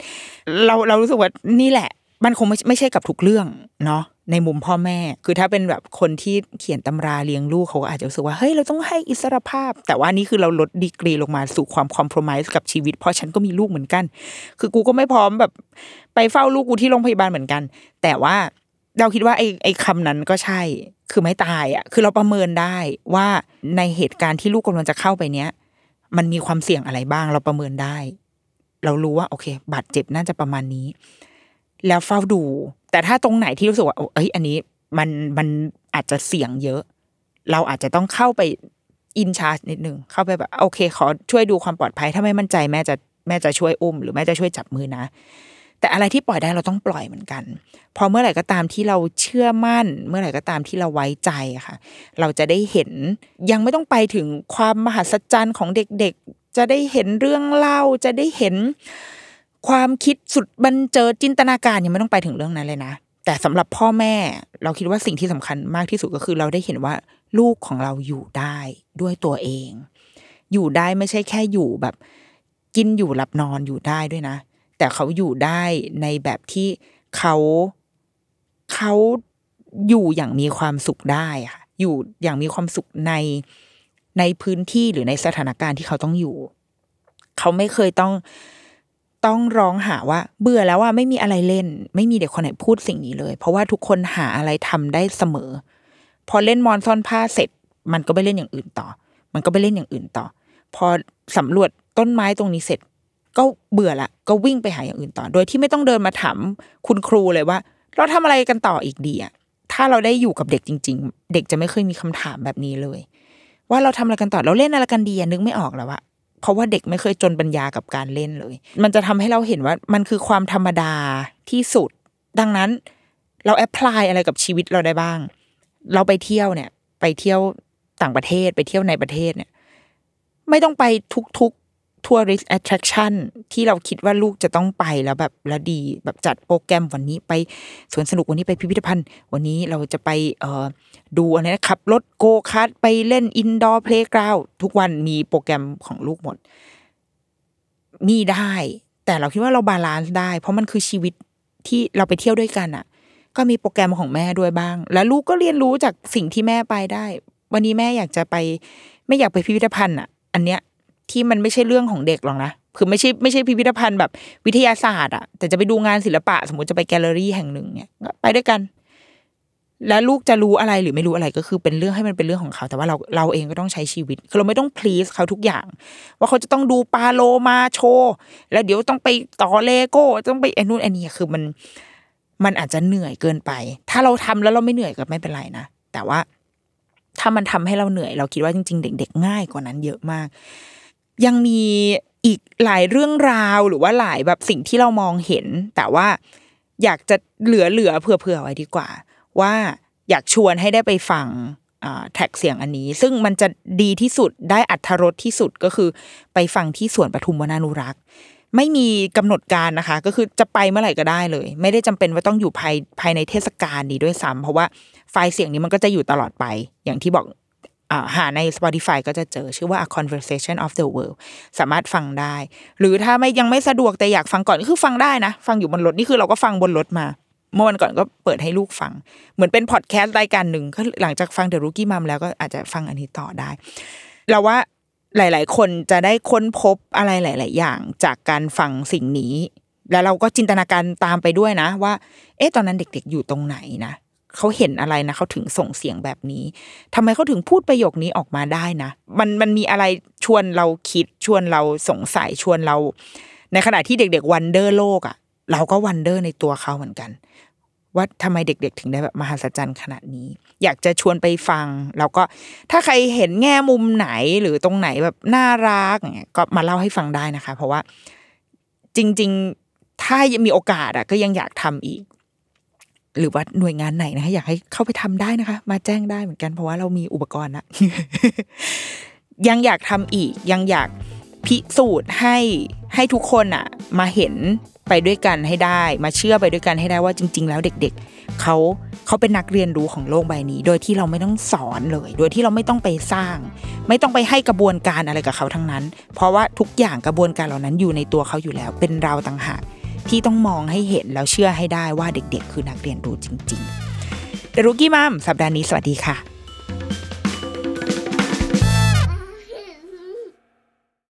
S2: เราเรารู้สึกว่านี่แหละ มันคงไม่ไม่ใช่กับทุกเรื่องเนาะ ในมุมพ่อแม่ คือถ้าเป็นแบบคนที่เขียนตำราเลี้ยงลูกเขาก็อาจจะรู้สึกว่าเฮ้ยเราต้องให้อิสรภาพ แต่ว่านี่คือเราลดดีกรีลงมาสู่ความคอมเพลมไกับชีวิต เพราะฉันก็มีลูกเหมือนกัน คือกูก็ไม่พร้อมแบบ ไปเฝ้าลูกกูที่โรงพยาบาลเหมือนกัน แต่ว่าเราคิดว่าไอ้ไอ้คำนั้นก็ใช่ คือไม่ตายอะ คือเราประเมินได้ว่าในเหตุการณ์ที่ลูกกำลังจะเข้าไปเนี้ย มันมีความเสี่ยงอะไรบ้าง เราประเมินได้ เรารู้ว่า โอเค บาดเจ็บน่าจะประมาณนี้ แล้วเฝ้าดู แต่ถ้าตรงไหนที่รู้สึกว่าเอ้ย อันนี้มันมันอาจจะเสี่ยงเยอะ เราอาจจะต้องเข้าไปอินชาร์จนิดนึงเข้าไปแบบโอเค ขอช่วยดูความปลอดภัย ถ้าไม่มั่นใจแม่จะแม่จะช่วยอุ้ม หรือแม่จะช่วยจับมือนะ แต่อะไรที่ปล่อยได้เราต้องปล่อยเหมือนกัน พอเมื่อไหร่ก็ตามที่เราเชื่อมั่น เมื่อไหร่ก็ตามที่เราไว้ใจค่ะ เราจะได้เห็นยังไม่ต้องไปถึงความมหัศจรรย์ของเด็กๆ จะได้เห็นเรื่องเล่าจะได้เห็น ความคิดสุดบันเจิดจินตนาการยังไม่ต้องไปถึงเรื่องนั้นเลยนะ แต่สำหรับพ่อแม่เราคิดว่าสิ่งที่สำคัญมากที่สุดก็คือ เราได้เห็นว่าลูกของเราอยู่ได้ด้วยตัวเอง อยู่ได้ไม่ใช่แค่อยู่แบบ กินอยู่หลับนอนอยู่ได้ด้วยนะ แต่เขาอยู่ได้ในแบบที่เขาเขาอยู่อย่างมีความสุขได้ค่ะอยู่อย่างมีความสุขในในพื้นที่หรือในสถานการณ์ที่เขาต้องอยู่ เขาไม่เคยต้อง ต้องร้องหาว่า เบื่อแล้วว่าไม่มีอะไรเล่น ไม่มีเด็กคนไหนพูดสิ่งนี้เลย เพราะว่าทุกคนหาอะไรทำได้เสมอ พอเล่นมอนซ่อนผ้าเสร็จ มันก็ไปเล่นอย่างอื่นต่อ มันก็ไปเล่นอย่างอื่นต่อ พอสำรวจต้นไม้ตรงนี้เสร็จ ก็เบื่อละก็วิ่งไปหาอย่างอื่นต่อ โดยที่ไม่ต้องเดินมาถามคุณครูเลยว่า เราทำอะไรกันต่ออีกดีอะถ้าเราได้อยู่กับเด็กจริง ๆ เด็กจะไม่เคยมีคำถามแบบนี้เลย ว่าเราทำอะไรกันต่อเราเล่นอะไรกันดีนึกไม่ออกแล้วอะ เพราะว่าเด็กไม่เคยจนปัญญากับการเล่นเลย มันจะทำให้เราเห็นว่ามันคือความธรรมดาที่สุด ดังนั้นเรา apply อะไรกับชีวิตเราได้บ้าง เราไปเที่ยวเนี่ย ไปเที่ยวต่างประเทศไปเที่ยวในประเทศเนี่ย ไม่ต้องไปทุกๆ tourist attraction ที่เราคิดว่าลูกจะต้องไปแล้วแบบแล้วดีแบบจัดโปรแกรมวันนี้ไปสวนสนุกวันนี้ไปพิพิธภัณฑ์ วันนี้เราจะไปเอ่อดูอะไรนะขับรถโกคาร์ดไปเล่น indoor playgroundทุกวันมีโปรแกรมของลูกหมด มีได้ แต่เราคิดว่าเรา balance ได้ เพราะมันคือชีวิตที่เราไปเที่ยวด้วยกันอะ ก็มีโปรแกรมของแม่ด้วยบ้าง แล้วลูกก็เรียนรู้จากสิ่งที่แม่ไปได้ วันนี้แม่อยากจะไป ไม่อยากไปพิพิธภัณฑ์อะ อันเนี้ย ที่มันไม่ใช่เรื่องของเด็กหรอกนะคือไม่ใช่ไม่ใช่พิพิธภัณฑ์แบบวิทยาศาสตร์อะแต่จะไปดูงานศิลปะ สมมติจะไปแกลเลอรี่แห่งหนึ่งเนี่ยก็ไปด้วยกัน แล้วลูกจะรู้อะไรหรือไม่รู้อะไรก็คือเป็นเรื่องให้มันเป็นเรื่องของเขา แต่ว่าเราเราเองก็ต้องใช้ชีวิตคือเราไม่ต้อง please เขาทุกอย่าง ว่าเขาจะต้องดูปาโลมาโชว์แล้วเดี๋ยวต้องไปต่อเลโก้ต้องไปไอ้นู่นไอ้นี่คือมันมันอาจจะเหนื่อยเกินไป ถ้าเราทำแล้วเราไม่เหนื่อยก็ไม่เป็นไรนะแต่ว่าถ้ามันทำให้เราเหนื่อย เราคิดว่าจริง ๆ เด็ก ๆ ง่ายกว่านั้นเยอะมาก ยังมีอีกหลายเรื่องราวหรือว่าหลายแบบสิ่งที่เรามองเห็น แต่ว่าอยากจะเหลือเหลือเผื่อเผื่อไว้ดีกว่า ว่าอยากชวนให้ได้ไปฟังแท็กเสียงอันนี้ ซึ่งมันจะดีที่สุดได้อัธรสที่สุดก็คือไปฟังที่สวนปทุมวนานุรักษ์ ไม่มีกำหนดการนะคะ ก็คือจะไปเมื่อไหร่ก็ได้เลย ไม่ได้จำเป็นว่าต้องอยู่ภายภายในเทศกาลนี้ด้วยซ้ำเพราะว่าไฟล์เสียงนี้มันก็จะอยู่ตลอดไป อย่างที่บอก หาใน Spotify ก็จะเจอชื่อว่า A Conversation of the World สามารถฟังได้ หรือถ้าไม่ยังไม่สะดวกแต่อยากฟังก่อนคือฟังได้นะ ฟังอยู่บนรถนี่คือเราก็ฟังบนรถมา เมื่อวันก่อนก็เปิดให้ลูกฟัง เหมือนเป็นพอดแคสต์รายการหนึ่งก็หลังจากฟังเดอะรุกี้มัมแล้วก็อาจจะฟังอันนี้ต่อได้ เราว่าหลาย ๆ คนจะได้ค้นพบอะไรหลาย ๆ อย่างจากการฟังสิ่งนี้ แล้วเราก็จินตนาการตามไปด้วยนะ ว่า เอ๊ะตอนนั้นเด็ก ๆ อยู่ตรงไหนนะ เขาเห็นอะไรนะเขาถึงส่งเสียงแบบนี้ทำไมเขาถึงพูดประโยคนี้ออกมาได้นะ มันมันมีอะไรชวนเราคิดชวนเราสงสัยชวนเรา ในขณะที่เด็ก ๆ วันเดอร์โลกอะ่ะ เราก็วันเดอร์ในตัวเขาเหมือนกัน ว่าทำไมเด็ก ๆ ถึงได้แบบมหัศจรรย์ขนาดนี้ อยากจะชวนไปฟัง แล้วก็ถ้าใครเห็นแง่มุมไหนหรือตรงไหนแบบน่ารักเงี้ยก็มาเล่าให้ฟังได้นะคะ เพราะว่าจริง ๆ ถ้ายังมีโอกาสอะก็ยังอยากทำอีก หรือว่าหน่วยงานไหนนะคะอยากให้เข้าไปทำได้นะคะ มาแจ้งได้เหมือนกันเพราะว่าเรามีอุปกรณ์ละยังอยากทำอีกยังอยากพิสูจน์ให้ให้ทุกคนอะมาเห็นไปด้วยกันให้ได้ มาเชื่อไปด้วยกันให้ได้ว่าจริง ๆ แล้วเด็ก ๆเขาเขาเป็นนักเรียนรู้ของโลกใบนี้ โดยที่เราไม่ต้องสอนเลย โดยที่เราไม่ต้องไปสร้าง ไม่ต้องไปให้กระบวนการอะไรกับเขาทั้งนั้น เพราะว่าทุกอย่างกระบวนการเหล่านั้นอยู่ในตัวเขาอยู่แล้ว เป็นเราต่างหาก ที่ต้องมองให้เห็นแล้วเชื่อให้ได้ว่าเด็กๆ คือนักเรียนรู้จริงๆเดรุกี้มัมสัปดาห์นี้สวัสดีค่ะ